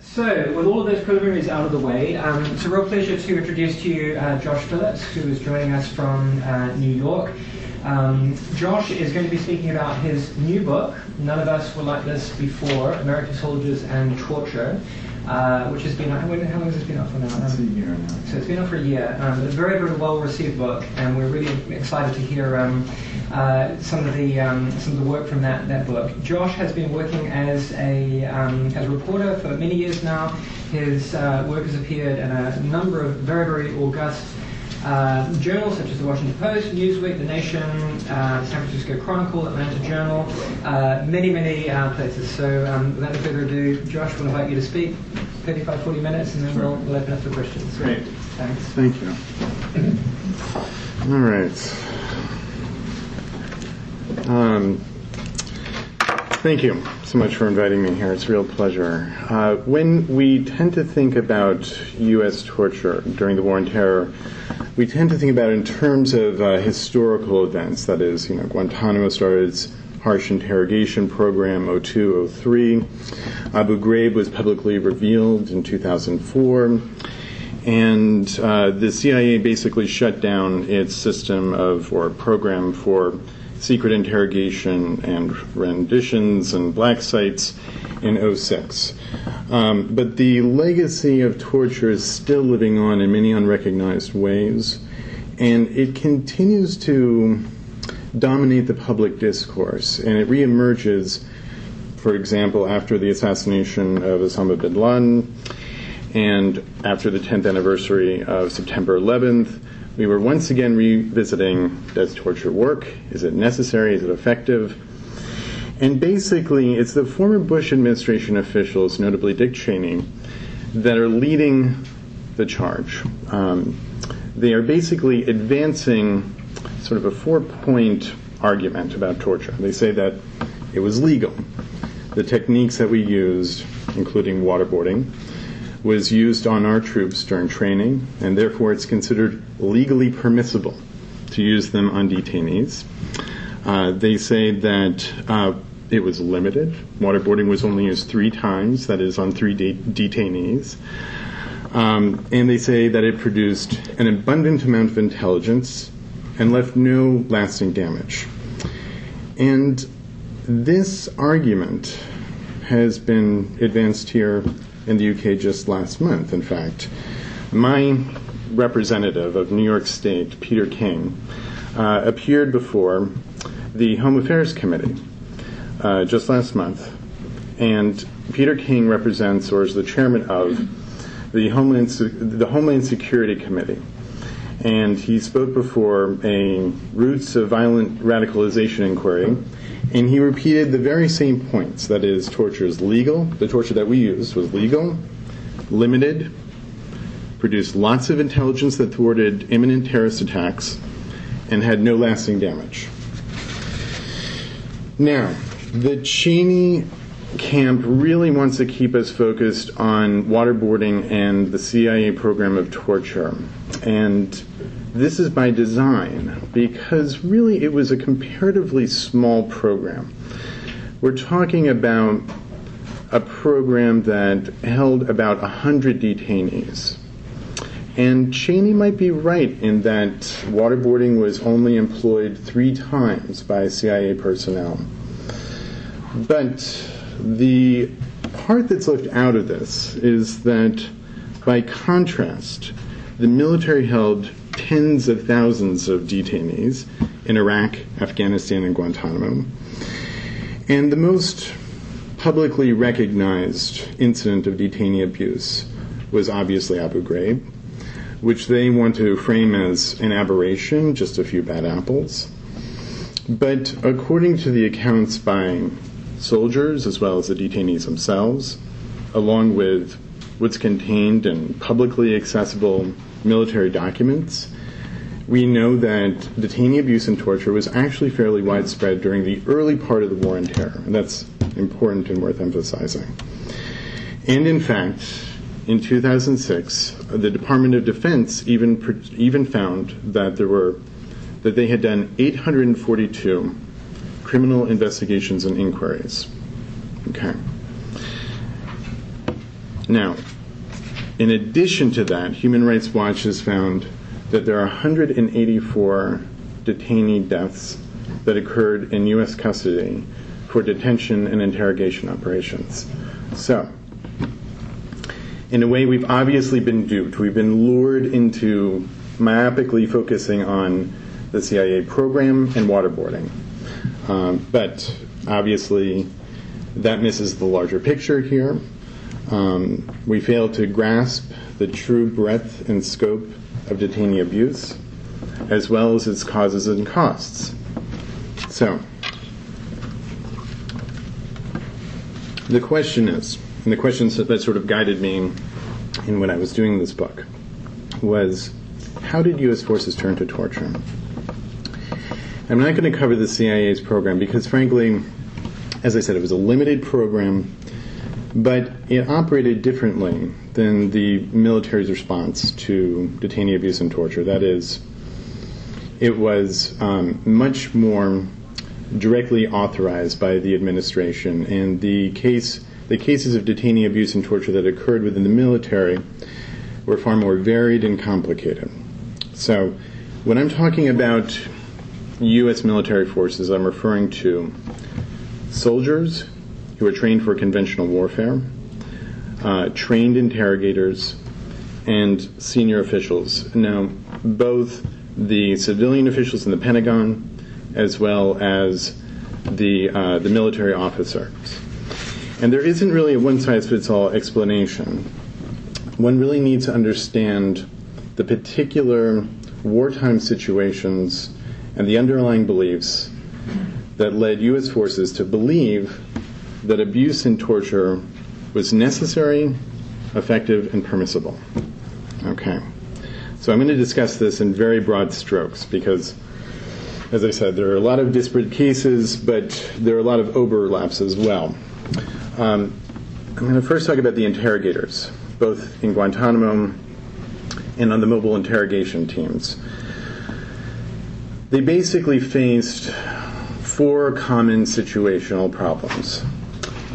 So, with all of those preliminaries out of the way, um, it's a real pleasure to introduce to you uh, Josh Phillips, who is joining us from uh, New York. Um, Josh is going to be speaking about his new book, None of Us Were Like This Before American Soldiers and Torture. Uh, which has been how long has this been out for now? It's a year now. So it's been out for a year. Um, a very very well received book, and we're really excited to hear um, uh, some of the um, some of the work from that that book. Josh has been working as a um, as a reporter for many years now. His uh, work has appeared in a number of very very august uh, journals such as the Washington Post, Newsweek, The Nation, uh, San Francisco Chronicle, Atlanta Journal, uh, many, many uh, places. So um, without further ado, Josh, we'll invite you to speak 35, 40 minutes, and then we'll, we'll open up for questions. Great. Thanks. Thank you. All right. Um, thank you so much for inviting me here. It's a real pleasure. Uh, when we tend to think about U.S. torture during the War on Terror, we tend to think about it in terms of uh, historical events. That is, you know, Guantanamo started its harsh interrogation program 02, 03. Abu Ghraib was publicly revealed in 2004. And uh, the CIA basically shut down its system of, or program for secret interrogation and renditions and black sites in 06. Um, but the legacy of torture is still living on in many unrecognized ways, and it continues to dominate the public discourse, and it reemerges, for example, after the assassination of Osama bin Laden and after the 10th anniversary of September 11th. We were once again revisiting does torture work? Is it necessary? Is it effective? And basically, it's the former Bush administration officials, notably Dick Cheney, that are leading the charge. Um, they are basically advancing sort of a four point argument about torture. They say that it was legal. The techniques that we used, including waterboarding, was used on our troops during training, and therefore it's considered legally permissible to use them on detainees. Uh, they say that uh, it was limited. Waterboarding was only used three times, that is, on three de- detainees. Um, and they say that it produced an abundant amount of intelligence and left no lasting damage. And this argument has been advanced here in the UK just last month, in fact. My representative of New York State, Peter King, uh, appeared before the Home Affairs Committee uh, just last month, and Peter King represents or is the chairman of the Homeland the Homeland Security Committee, and he spoke before a roots of violent radicalization inquiry, and he repeated the very same points. That is, torture is legal. The torture that we used was legal, limited, produced lots of intelligence that thwarted imminent terrorist attacks, and had no lasting damage. Now, the Cheney camp really wants to keep us focused on waterboarding and the CIA program of torture. And this is by design because really it was a comparatively small program. We're talking about a program that held about 100 detainees. And Cheney might be right in that waterboarding was only employed three times by CIA personnel. But the part that's left out of this is that, by contrast, the military held tens of thousands of detainees in Iraq, Afghanistan, and Guantanamo. And the most publicly recognized incident of detainee abuse was obviously Abu Ghraib, which they want to frame as an aberration, just a few bad apples. But according to the accounts by soldiers as well as the detainees themselves, along with what's contained in publicly accessible military documents, we know that detainee abuse and torture was actually fairly widespread during the early part of the War on Terror, and that's important and worth emphasizing. And in fact, in 2006, the Department of Defense even even found that there were that they had done 842 criminal investigations and inquiries. Okay. Now, in addition to that, Human Rights Watch has found that there are 184 detainee deaths that occurred in U.S. custody for detention and interrogation operations. So, in a way, we've obviously been duped. We've been lured into myopically focusing on the CIA program and waterboarding. Um, but obviously, that misses the larger picture here. Um, we fail to grasp the true breadth and scope of detainee abuse, as well as its causes and costs. So, the question is, and the questions that sort of guided me in when I was doing this book was how did U.S. forces turn to torture? I'm not going to cover the CIA's program because, frankly, as I said, it was a limited program, but it operated differently than the military's response to detainee abuse and torture. That is, it was um, much more directly authorized by the administration, and the case, the cases of detainee abuse and torture that occurred within the military were far more varied and complicated. So, when I'm talking about U.S. military forces, I'm referring to soldiers who are trained for conventional warfare, uh, trained interrogators, and senior officials. Now, both the civilian officials in the Pentagon as well as the, uh, the military officers. And there isn't really a one size fits all explanation. One really needs to understand the particular wartime situations and the underlying beliefs that led U.S. forces to believe that abuse and torture was necessary, effective, and permissible. Okay. So I'm going to discuss this in very broad strokes because, as I said, there are a lot of disparate cases, but there are a lot of overlaps as well. Um, I'm going to first talk about the interrogators, both in Guantanamo and on the mobile interrogation teams. They basically faced four common situational problems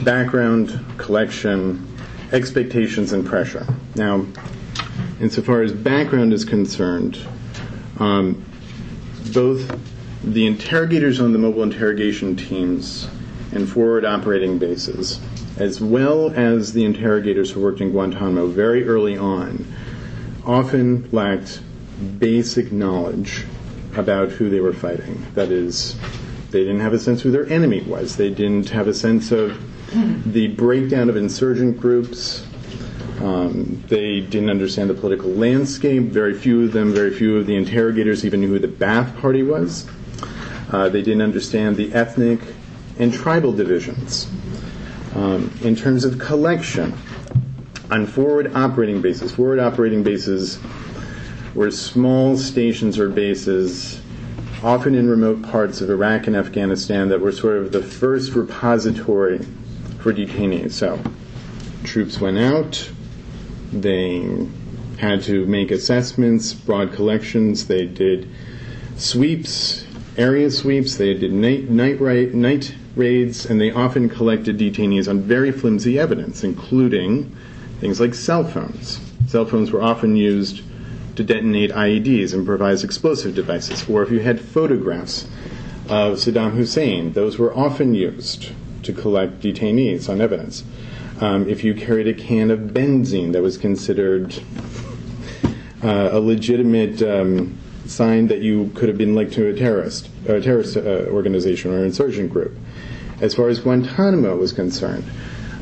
background, collection, expectations, and pressure. Now, insofar as background is concerned, um, both the interrogators on the mobile interrogation teams and forward operating bases, as well as the interrogators who worked in Guantanamo very early on, often lacked basic knowledge about who they were fighting. That is, they didn't have a sense who their enemy was. They didn't have a sense of the breakdown of insurgent groups. Um, they didn't understand the political landscape. Very few of them, very few of the interrogators even knew who the Ba'ath Party was. Uh, they didn't understand the ethnic and tribal divisions. Um, in terms of collection, on forward operating bases, forward operating bases were small stations or bases, often in remote parts of Iraq and Afghanistan, that were sort of the first repository for detainees. So, troops went out, they had to make assessments, broad collections, they did sweeps, area sweeps, they did night, night, night raids, and they often collected detainees on very flimsy evidence, including things like cell phones. Cell phones were often used to detonate IEDs, and improvised explosive devices, or if you had photographs of Saddam Hussein, those were often used to collect detainees on evidence. Um, if you carried a can of benzene that was considered uh, a legitimate um, sign that you could have been linked to a terrorist, a terrorist uh, organization or insurgent group. As far as Guantanamo was concerned,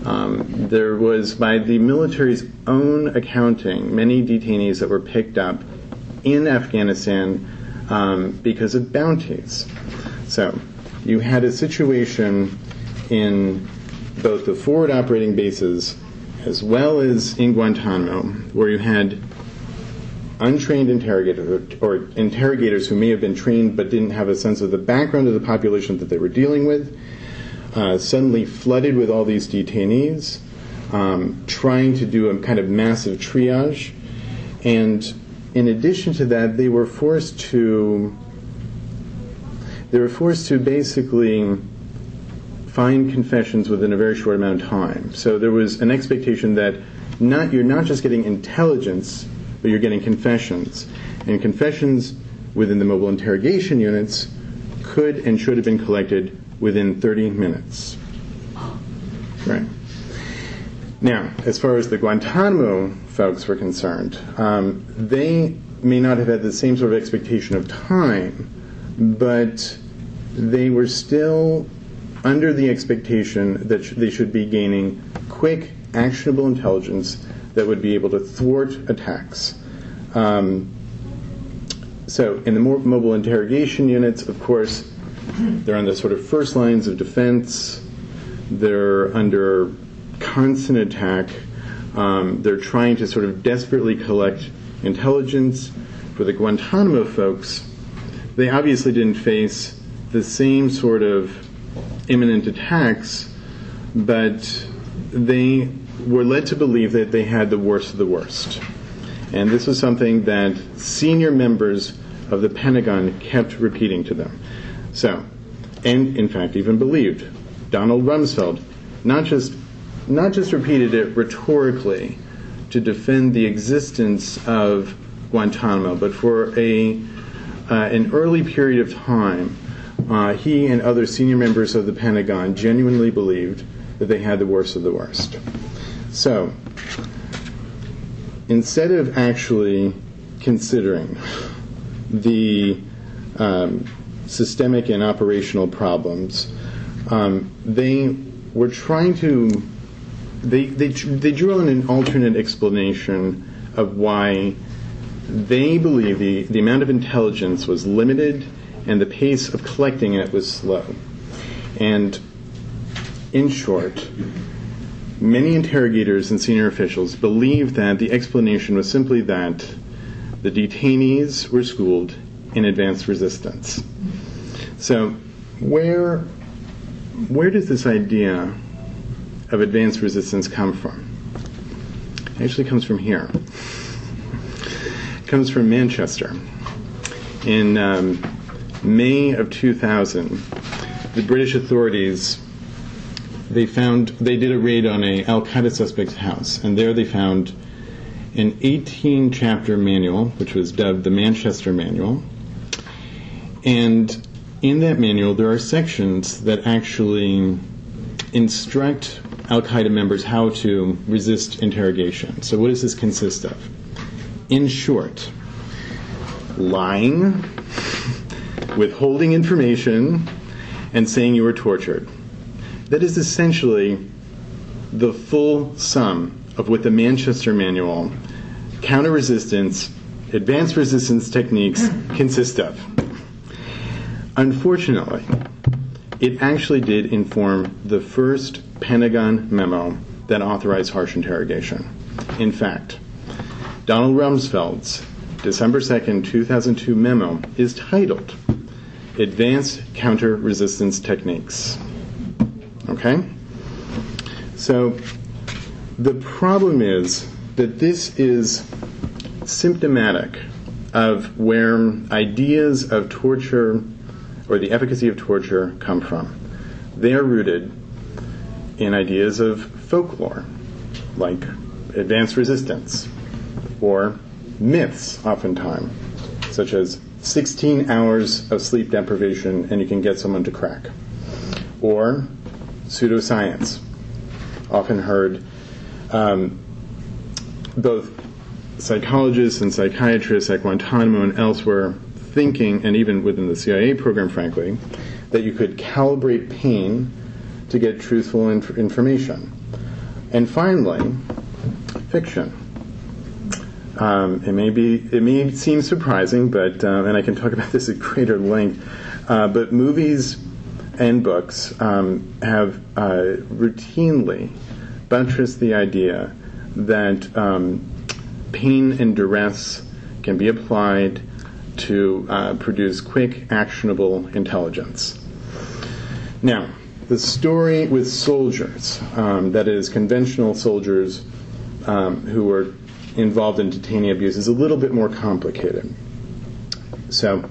um, there was, by the military's own accounting, many detainees that were picked up in Afghanistan um, because of bounties. So you had a situation in both the forward operating bases as well as in Guantanamo where you had untrained interrogators or interrogators who may have been trained but didn't have a sense of the background of the population that they were dealing with uh, suddenly flooded with all these detainees, um, trying to do a kind of massive triage. And in addition to that, they were forced to they were forced to basically find confessions within a very short amount of time. So there was an expectation that not you're not just getting intelligence, but you're getting confessions, and confessions within the mobile interrogation units could and should have been collected within 30 minutes. Right. Now, as far as the Guantanamo folks were concerned, um, they may not have had the same sort of expectation of time, but they were still under the expectation that they should be gaining quick, actionable intelligence that would be able to thwart attacks. Um, so, in the mobile interrogation units, of course, they're on the sort of first lines of defense. They're under constant attack. Um, they're trying to sort of desperately collect intelligence. For the Guantanamo folks, they obviously didn't face the same sort of imminent attacks, but they were led to believe that they had the worst of the worst. And this was something that senior members of the Pentagon kept repeating to them. So, and in fact even believed. Donald Rumsfeld not just not just repeated it rhetorically to defend the existence of Guantanamo, but for a uh, an early period of time, uh, he and other senior members of the Pentagon genuinely believed that they had the worst of the worst. So, instead of actually considering the um, systemic and operational problems, um, they were trying to they, they, they drew on an alternate explanation of why they believe the, the amount of intelligence was limited and the pace of collecting it was slow. And in short, many interrogators and senior officials believed that the explanation was simply that the detainees were schooled in advanced resistance. So, where, where does this idea of advanced resistance come from? It actually comes from here. It comes from Manchester. In um, May of 2000, the British authorities they found they did a raid on a Al Qaeda suspect's house, and there they found an 18 chapter manual, which was dubbed the Manchester Manual. And in that manual, there are sections that actually instruct Al Qaeda members how to resist interrogation. So, what does this consist of? In short, lying, withholding information, and saying you were tortured. That is essentially the full sum of what the Manchester Manual, counter resistance, advanced resistance techniques consist of. Unfortunately, it actually did inform the first Pentagon memo that authorized harsh interrogation. In fact, Donald Rumsfeld's December 2nd, 2002 memo is titled Advanced Counter Resistance Techniques. Okay? So the problem is that this is symptomatic of where ideas of torture or the efficacy of torture come from. They are rooted in ideas of folklore, like advanced resistance, or myths, oftentimes, such as 16 hours of sleep deprivation and you can get someone to crack, or pseudoscience, often heard um, both psychologists and psychiatrists at Guantanamo and elsewhere thinking, and even within the CIA program, frankly, that you could calibrate pain to get truthful inf- information. And finally, fiction. Um, it may be, it may seem surprising, but uh, and I can talk about this at greater length. Uh, but movies and books um, have uh, routinely buttressed the idea that um, pain and duress can be applied to uh, produce quick, actionable intelligence. Now, the story with soldiers, um, that is, conventional soldiers um, who were involved in detainee abuse, is a little bit more complicated. So,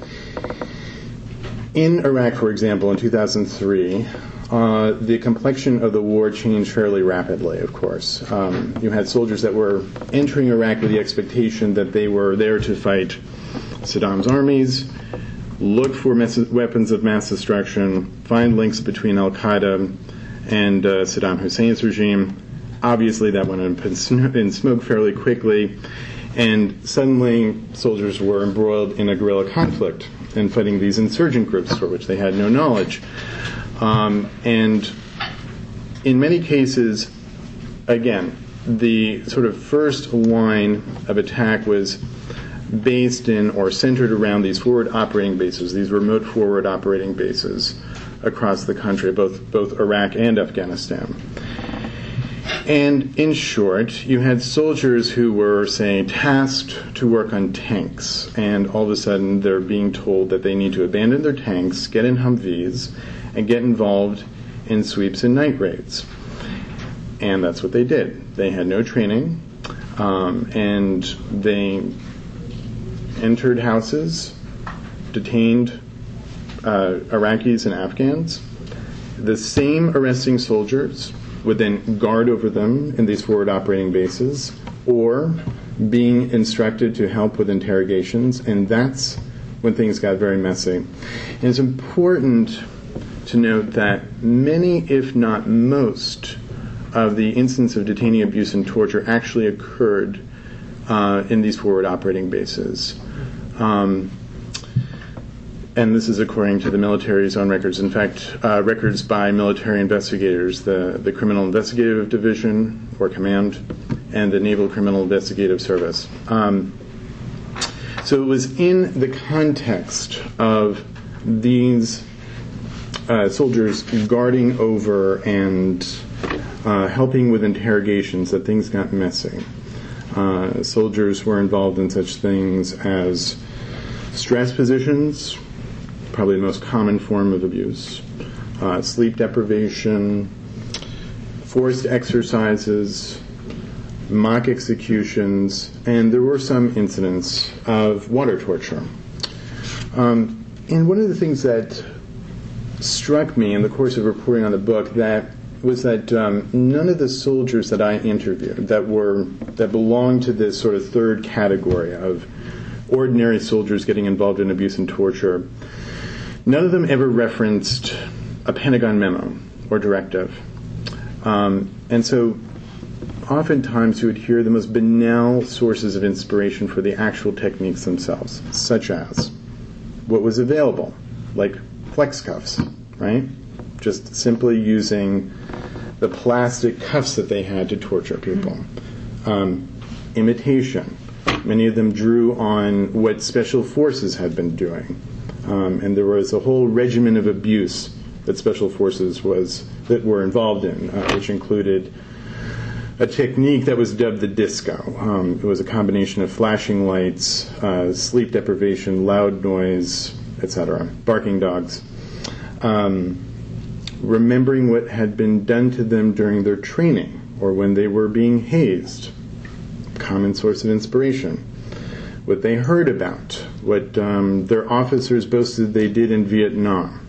in Iraq, for example, in 2003, uh, the complexion of the war changed fairly rapidly, of course. Um, you had soldiers that were entering Iraq with the expectation that they were there to fight Saddam's armies, look for weapons of mass destruction, find links between Al Qaeda and uh, Saddam Hussein's regime. Obviously, that went up in smoke fairly quickly, and suddenly soldiers were embroiled in a guerrilla conflict and fighting these insurgent groups for which they had no knowledge. Um, and in many cases, again, the sort of first line of attack was based in or centered around these forward operating bases, these remote forward operating bases across the country, both both Iraq and Afghanistan. And in short, you had soldiers who were, say, tasked to work on tanks, and all of a sudden they're being told that they need to abandon their tanks, get in Humvees, and get involved in sweeps and night raids. And that's what they did. They had no training, um, and they entered houses, detained uh, Iraqis and Afghans. The same arresting soldiers would then guard over them in these forward operating bases or being instructed to help with interrogations, and that's when things got very messy. And it's important to note that many, if not most, of the incidents of detainee abuse and torture actually occurred uh, in these forward operating bases. Um, and this is according to the military's own records. In fact, uh, records by military investigators, the, the Criminal Investigative Division or Command, and the Naval Criminal Investigative Service. Um, so it was in the context of these uh, soldiers guarding over and uh, helping with interrogations that things got messy. Uh, soldiers were involved in such things as stress positions, probably the most common form of abuse, uh, sleep deprivation, forced exercises, mock executions, and there were some incidents of water torture. Um, and one of the things that struck me in the course of reporting on the book that was that um, none of the soldiers that I interviewed that were that belonged to this sort of third category of ordinary soldiers getting involved in abuse and torture None of them ever referenced a Pentagon memo or directive. Um, and so oftentimes you would hear the most banal sources of inspiration for the actual techniques themselves, such as what was available, like flex cuffs, right? Just simply using the plastic cuffs that they had to torture people. Um, imitation. Many of them drew on what special forces had been doing. Um, and there was a whole regimen of abuse that special forces was that were involved in, uh, which included a technique that was dubbed the disco. Um, it was a combination of flashing lights, uh, sleep deprivation, loud noise, etc., barking dogs. Um, remembering what had been done to them during their training or when they were being hazed, common source of inspiration what they heard about, what um, their officers boasted they did in Vietnam.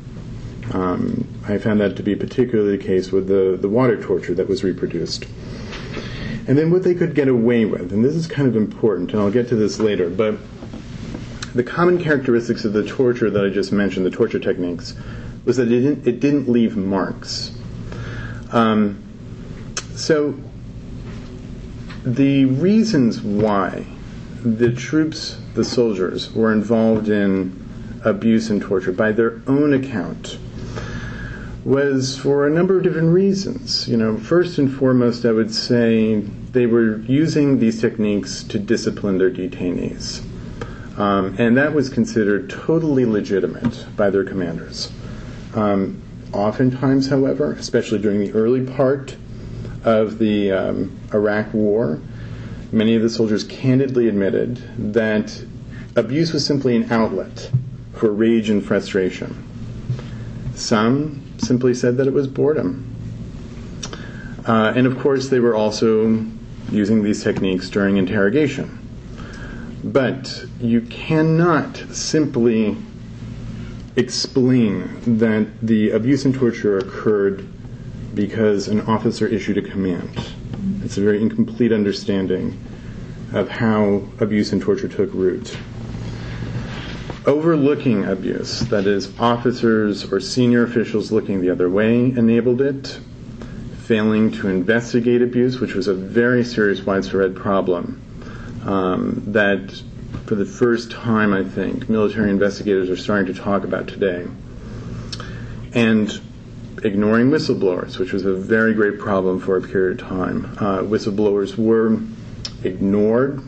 Um, I found that to be particularly the case with the, the water torture that was reproduced. And then what they could get away with, and this is kind of important, and I'll get to this later, but the common characteristics of the torture that I just mentioned, the torture techniques, was that it didn't, it didn't leave marks. Um, so the reasons why the troops, the soldiers, were involved in abuse and torture by their own account was for a number of different reasons. You know, first and foremost, I would say they were using these techniques to discipline their detainees. Um, and that was considered totally legitimate by their commanders. Um, oftentimes, however, especially during the early part of the um, Iraq War, many of the soldiers candidly admitted that abuse was simply an outlet for rage and frustration. Some simply said that it was boredom. Uh, and of course, they were also using these techniques during interrogation. But you cannot simply explain that the abuse and torture occurred because an officer issued a command. It's a very incomplete understanding of how abuse and torture took root. Overlooking abuse, that is, officers or senior officials looking the other way, enabled it. Failing to investigate abuse, which was a very serious, widespread problem, um, that for the first time, I think, military investigators are starting to talk about today. And ignoring whistleblowers, which was a very great problem for a period of time. Uh, whistleblowers were ignored,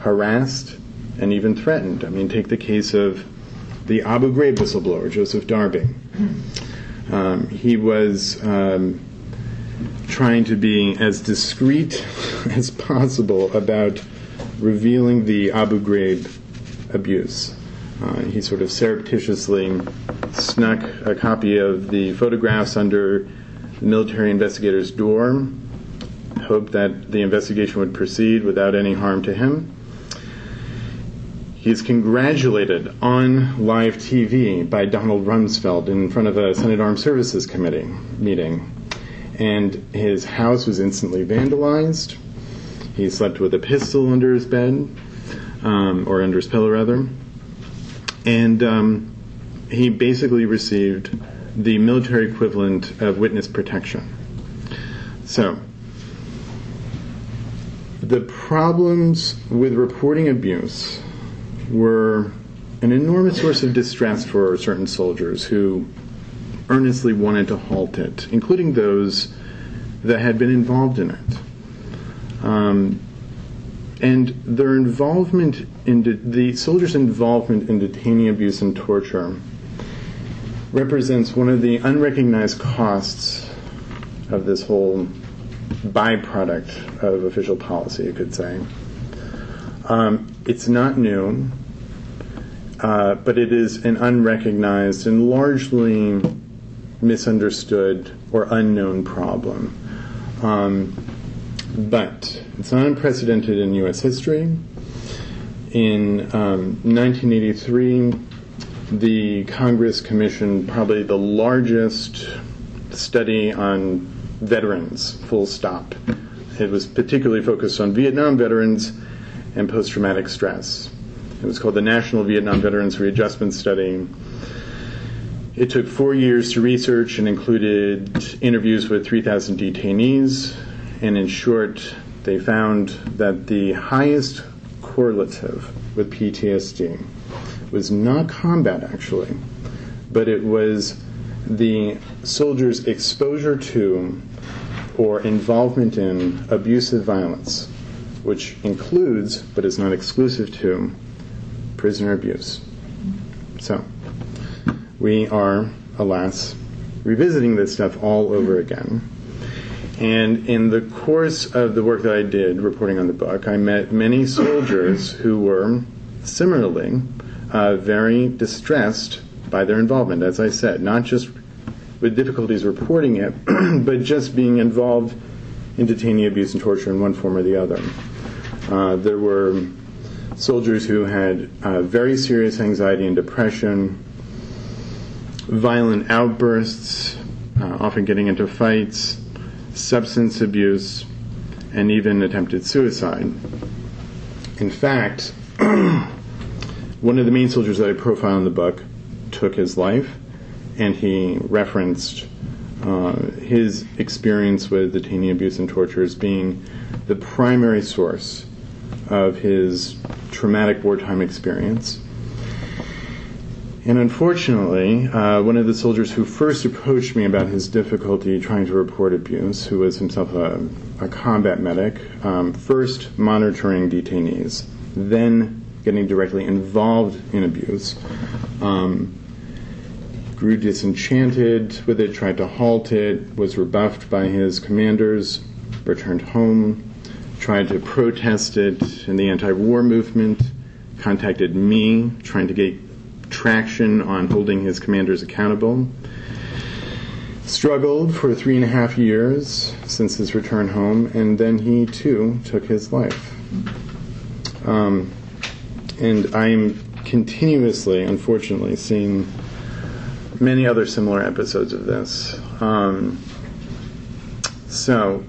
harassed, and even threatened. I mean, take the case of the Abu Ghraib whistleblower, Joseph Darby. Um, he was um, trying to be as discreet as possible about revealing the Abu Ghraib abuse. Uh, he sort of surreptitiously snuck a copy of the photographs under the military investigator's door, hoped that the investigation would proceed without any harm to him. He's congratulated on live TV by Donald Rumsfeld in front of a Senate Armed Services Committee meeting. And his house was instantly vandalized. He slept with a pistol under his bed, um, or under his pillow, rather. And um, he basically received the military equivalent of witness protection. So, the problems with reporting abuse were an enormous source of distress for certain soldiers who earnestly wanted to halt it, including those that had been involved in it. Um, and their involvement in de- the soldiers' involvement in detaining abuse and torture represents one of the unrecognized costs of this whole byproduct of official policy, you could say. Um, it's not new, uh, but it is an unrecognized and largely misunderstood or unknown problem. Um, but it's not unprecedented in U.S. history. In um, 1983, the Congress commissioned probably the largest study on veterans, full stop. It was particularly focused on Vietnam veterans and post traumatic stress. It was called the National Vietnam Veterans Readjustment Study. It took four years to research and included interviews with 3,000 detainees. And in short, they found that the highest correlative with PTSD was not combat, actually, but it was the soldiers' exposure to or involvement in abusive violence, which includes, but is not exclusive to, prisoner abuse. So, we are, alas, revisiting this stuff all over again. And in the course of the work that I did reporting on the book, I met many soldiers who were similarly uh, very distressed by their involvement, as I said, not just with difficulties reporting it, but just being involved in detainee abuse and torture in one form or the other. Uh, there were soldiers who had uh, very serious anxiety and depression, violent outbursts, uh, often getting into fights, substance abuse, and even attempted suicide. In fact, one of the main soldiers that I profile in the book took his life, and he referenced uh, his experience with detainee abuse and torture as being the primary source of his traumatic wartime experience. And unfortunately, uh, one of the soldiers who first approached me about his difficulty trying to report abuse, who was himself a, a combat medic, um, first monitoring detainees, then getting directly involved in abuse, um, grew disenchanted with it, tried to halt it, was rebuffed by his commanders, returned home, tried to protest it in the anti war movement, contacted me, trying to get traction on holding his commanders accountable. Struggled for three and a half years since his return home, and then he too took his life. Um, and I'm continuously, unfortunately, seeing many other similar episodes of this. Um, so,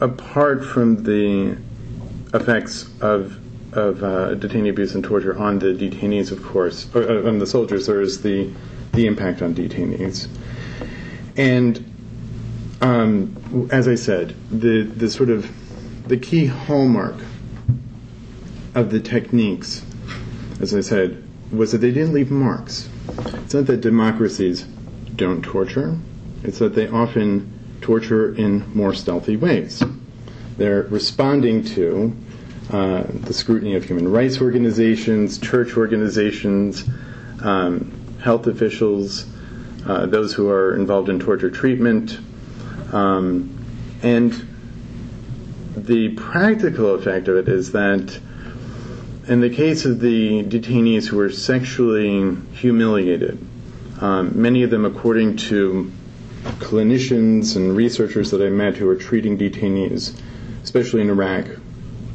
apart from the effects of of uh, detainee abuse and torture on the detainees, of course, or, uh, on the soldiers, there is the the impact on detainees, and um, as I said, the the sort of the key hallmark of the techniques, as I said, was that they didn't leave marks. It's not that democracies don't torture; it's that they often torture in more stealthy ways. They're responding to uh, the scrutiny of human rights organizations, church organizations, um, health officials, uh, those who are involved in torture treatment, um, and the practical effect of it is that in the case of the detainees who were sexually humiliated, um, many of them, according to clinicians and researchers that I met who are treating detainees, especially in Iraq,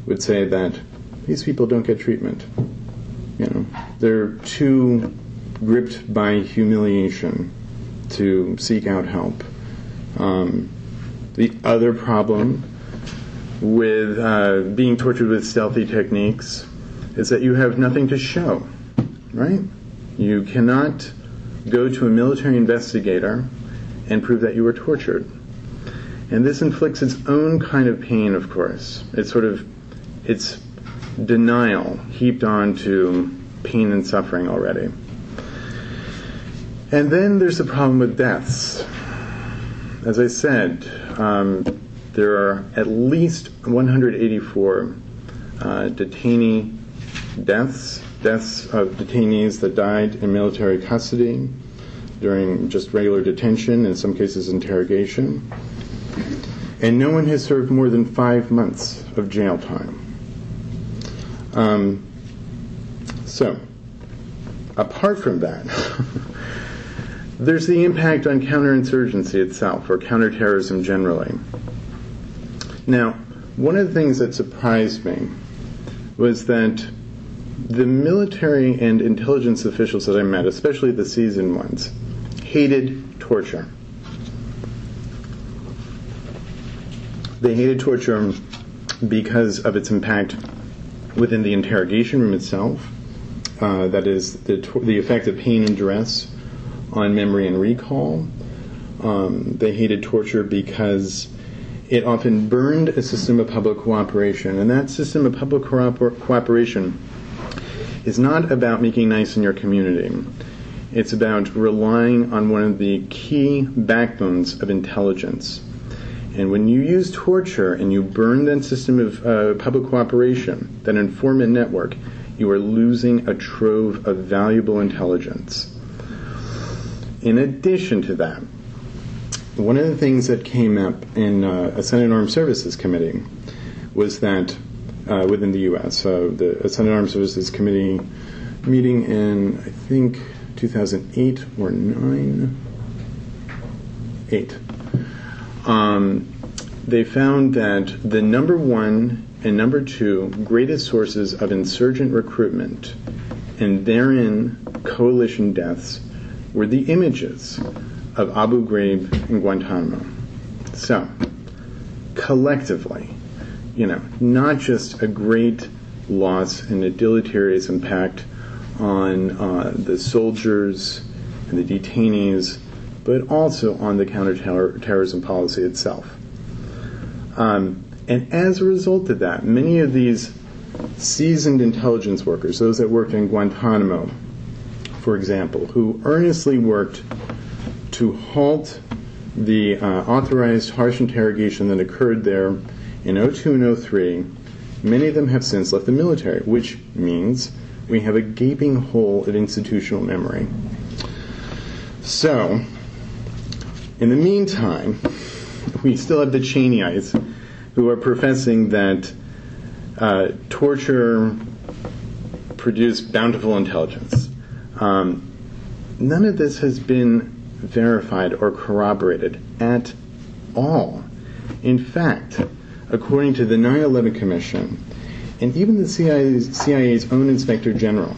would say that these people don't get treatment. You know, they're too gripped by humiliation to seek out help. Um, the other problem with uh, being tortured with stealthy techniques is that you have nothing to show, right? You cannot go to a military investigator and prove that you were tortured. And this inflicts its own kind of pain, of course. It's sort of, it's denial heaped onto pain and suffering already. And then there's the problem with deaths. As I said, um, there are at least 184 uh, detainee deaths, deaths of detainees that died in military custody during just regular detention, in some cases interrogation. And no one has served more than five months of jail time. Um, so, apart from that, there's the impact on counterinsurgency itself, or counterterrorism generally. Now, one of the things that surprised me was that the military and intelligence officials that I met, especially the seasoned ones, hated torture. They hated torture because of its impact within the interrogation room itself. Uh, that is, the, the effect of pain and duress on memory and recall. Um, they hated torture because it often burned a system of public cooperation, and that system of public cooperation is not about making nice in your community. It's about relying on one of the key backbones of intelligence. And when you use torture and you burn that system of uh, public cooperation, that informant network, you are losing a trove of valuable intelligence. In addition to that, one of the things that came up in uh, a Senate Armed Services Committee was that uh, within the U.S., uh, the Senate Armed Services Committee meeting in, I think, 2008 or 9? 8. Um, they found that the number one and number two greatest sources of insurgent recruitment and therein coalition deaths were the images of Abu Ghraib and Guantanamo. So, collectively, you know, not just a great loss and a deleterious impact on uh, the soldiers and the detainees, but also on the counterterrorism policy itself. Um, and as a result of that, many of these seasoned intelligence workers, those that worked in Guantanamo, for example, who earnestly worked to halt the uh, authorized harsh interrogation that occurred there in 02 and 03, many of them have since left the military, which means we have a gaping hole of institutional memory. So, in the meantime, we still have the Cheneyites who are professing that uh, torture produced bountiful intelligence. Um, none of this has been verified or corroborated at all. In fact, according to the 9 11 Commission and even the CIA's, CIA's own Inspector General,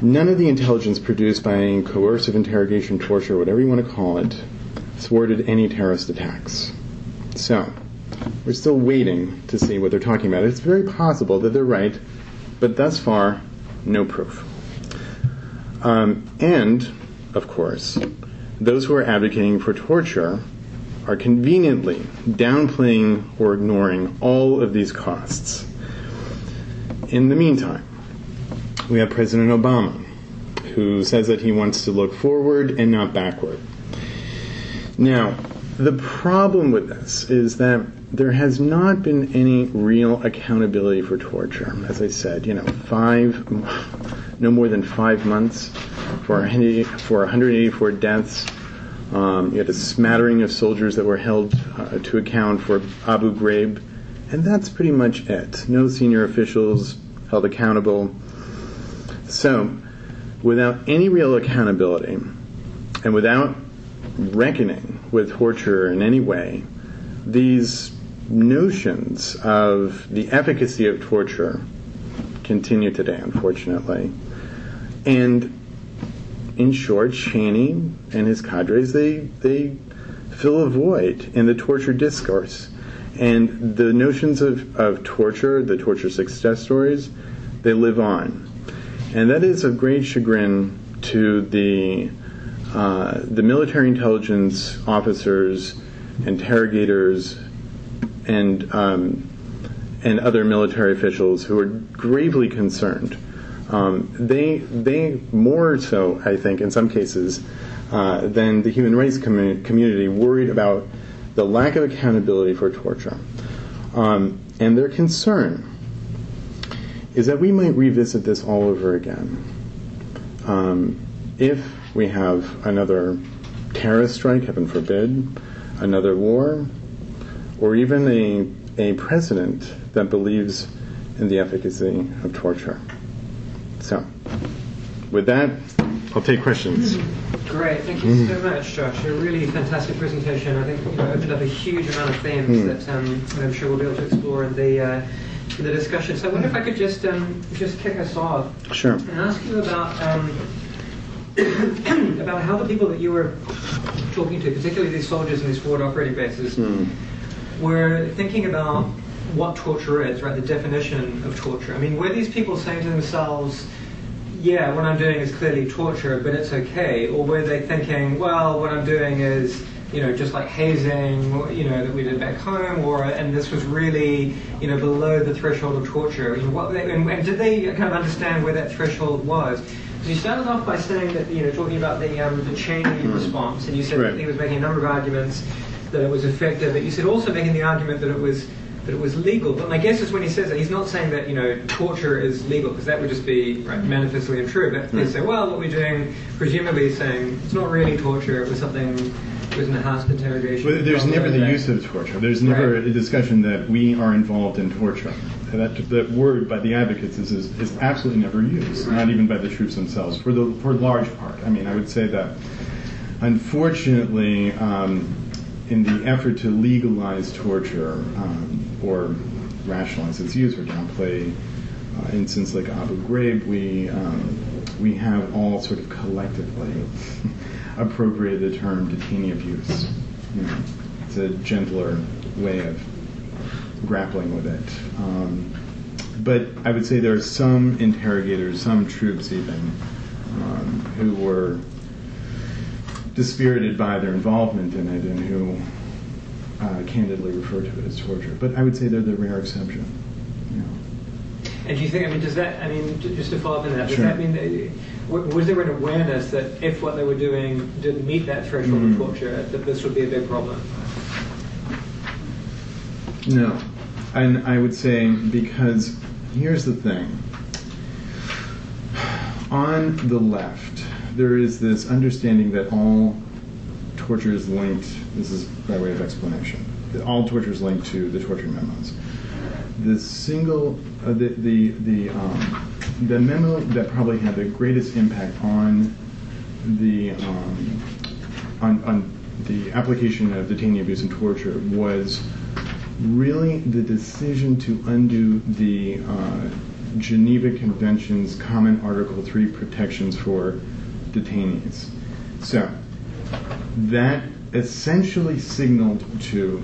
none of the intelligence produced by coercive interrogation, torture, whatever you want to call it, thwarted any terrorist attacks. So, we're still waiting to see what they're talking about. It's very possible that they're right, but thus far, no proof. Um, and, of course, those who are advocating for torture are conveniently downplaying or ignoring all of these costs. In the meantime, we have President Obama, who says that he wants to look forward and not backward. Now, the problem with this is that there has not been any real accountability for torture. As I said, you know, five, no more than five months for 184 deaths. Um, you had a smattering of soldiers that were held uh, to account for Abu Ghraib, and that's pretty much it. No senior officials held accountable. So, without any real accountability, and without reckoning with torture in any way, these notions of the efficacy of torture continue today, unfortunately. And in short, Cheney and his cadres, they, they fill a void in the torture discourse. And the notions of, of torture, the torture success stories, they live on. And that is of great chagrin to the, uh, the military intelligence officers, interrogators, and, um, and other military officials who are gravely concerned. Um, they they more so, I think, in some cases, uh, than the human rights commu- community worried about the lack of accountability for torture, um, and their concern is that we might revisit this all over again um, if we have another terrorist strike, heaven forbid, another war, or even a a president that believes in the efficacy of torture. So, with that, I'll take questions. Great, thank you so much, Josh. A really fantastic presentation. I think you know, opened up a huge amount of themes mm. that, um, I'm sure we'll be able to explore in the uh, the discussion. So I wonder if I could just um, just kick us off. Sure. And ask you about um, about how the people that you were talking to, particularly these soldiers in these forward operating bases, mm. were thinking about what torture is, right? The definition of torture. I mean, were these people saying to themselves, yeah, what I'm doing is clearly torture, but it's okay? Or were they thinking, well, what I'm doing is, you know, just like hazing, you know, that we did back home, or and this was really, you know, below the threshold of torture. You know, what they, and, and, did they kind of understand where that threshold was? So you started off by saying that, you know, talking about the um, the Cheney mm-hmm. response, and you said right. that he was making a number of arguments that it was effective, but you said also making the argument that it was that it was legal. But my guess is when he says that, he's not saying that you know torture is legal because that would just be right, manifestly untrue. But they hmm. say, well, what we're doing, presumably saying it's not really torture. It was something. Enhanced interrogation. Well, there's never the use of torture. There's never right. a discussion that we are involved in torture. That, that word by the advocates is, is, is absolutely never used, right. not even by the troops themselves, for the for large part. I mean, I would say that unfortunately, um, in the effort to legalize torture, um, or rationalize its use or downplay uh, incidents like Abu Ghraib, we um, we have all sort of collectively appropriated the term detainee abuse. You know, it's a gentler way of grappling with it. Um, but I would say there are some interrogators, some troops even, um, who were dispirited by their involvement in it and who uh, candidly refer to it as torture. But I would say they're the rare exception. And do you think, I mean, does that, I mean, just to follow up on that, does sure. that mean that, was there an awareness that if what they were doing didn't meet that threshold mm. of torture, that this would be a big problem? No. And I would say because here's the thing on the left, there is this understanding that all torture is linked this is by way of explanation. All torture is linked to the torture memos. The single, uh, the the the, um, the memo that probably had the greatest impact on the um, on, on the application of detainee abuse and torture was really the decision to undo the uh, Geneva Convention's Common Article 3 protections for detainees. So that essentially signaled to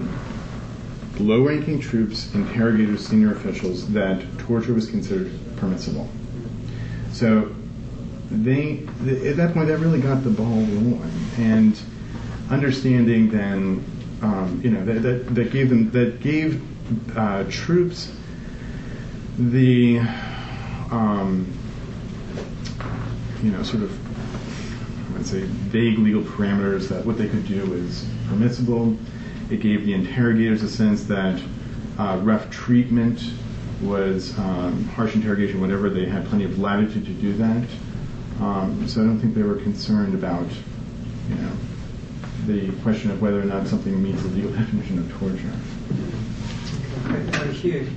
low ranking troops, interrogators, senior officials that torture was considered permissible. So they, th- at that point, that really got the ball rolling. And understanding then, um, you know, that, that, that gave them, that gave uh, troops the, um, you know, sort of I would say, vague legal parameters that what they could do is permissible. It gave the interrogators a sense that uh, rough treatment was um, harsh interrogation, whatever. They had plenty of latitude to do that. Um, so I don't think they were concerned about, you know, the question of whether or not something meets the legal definition of torture. Uh, Hugh.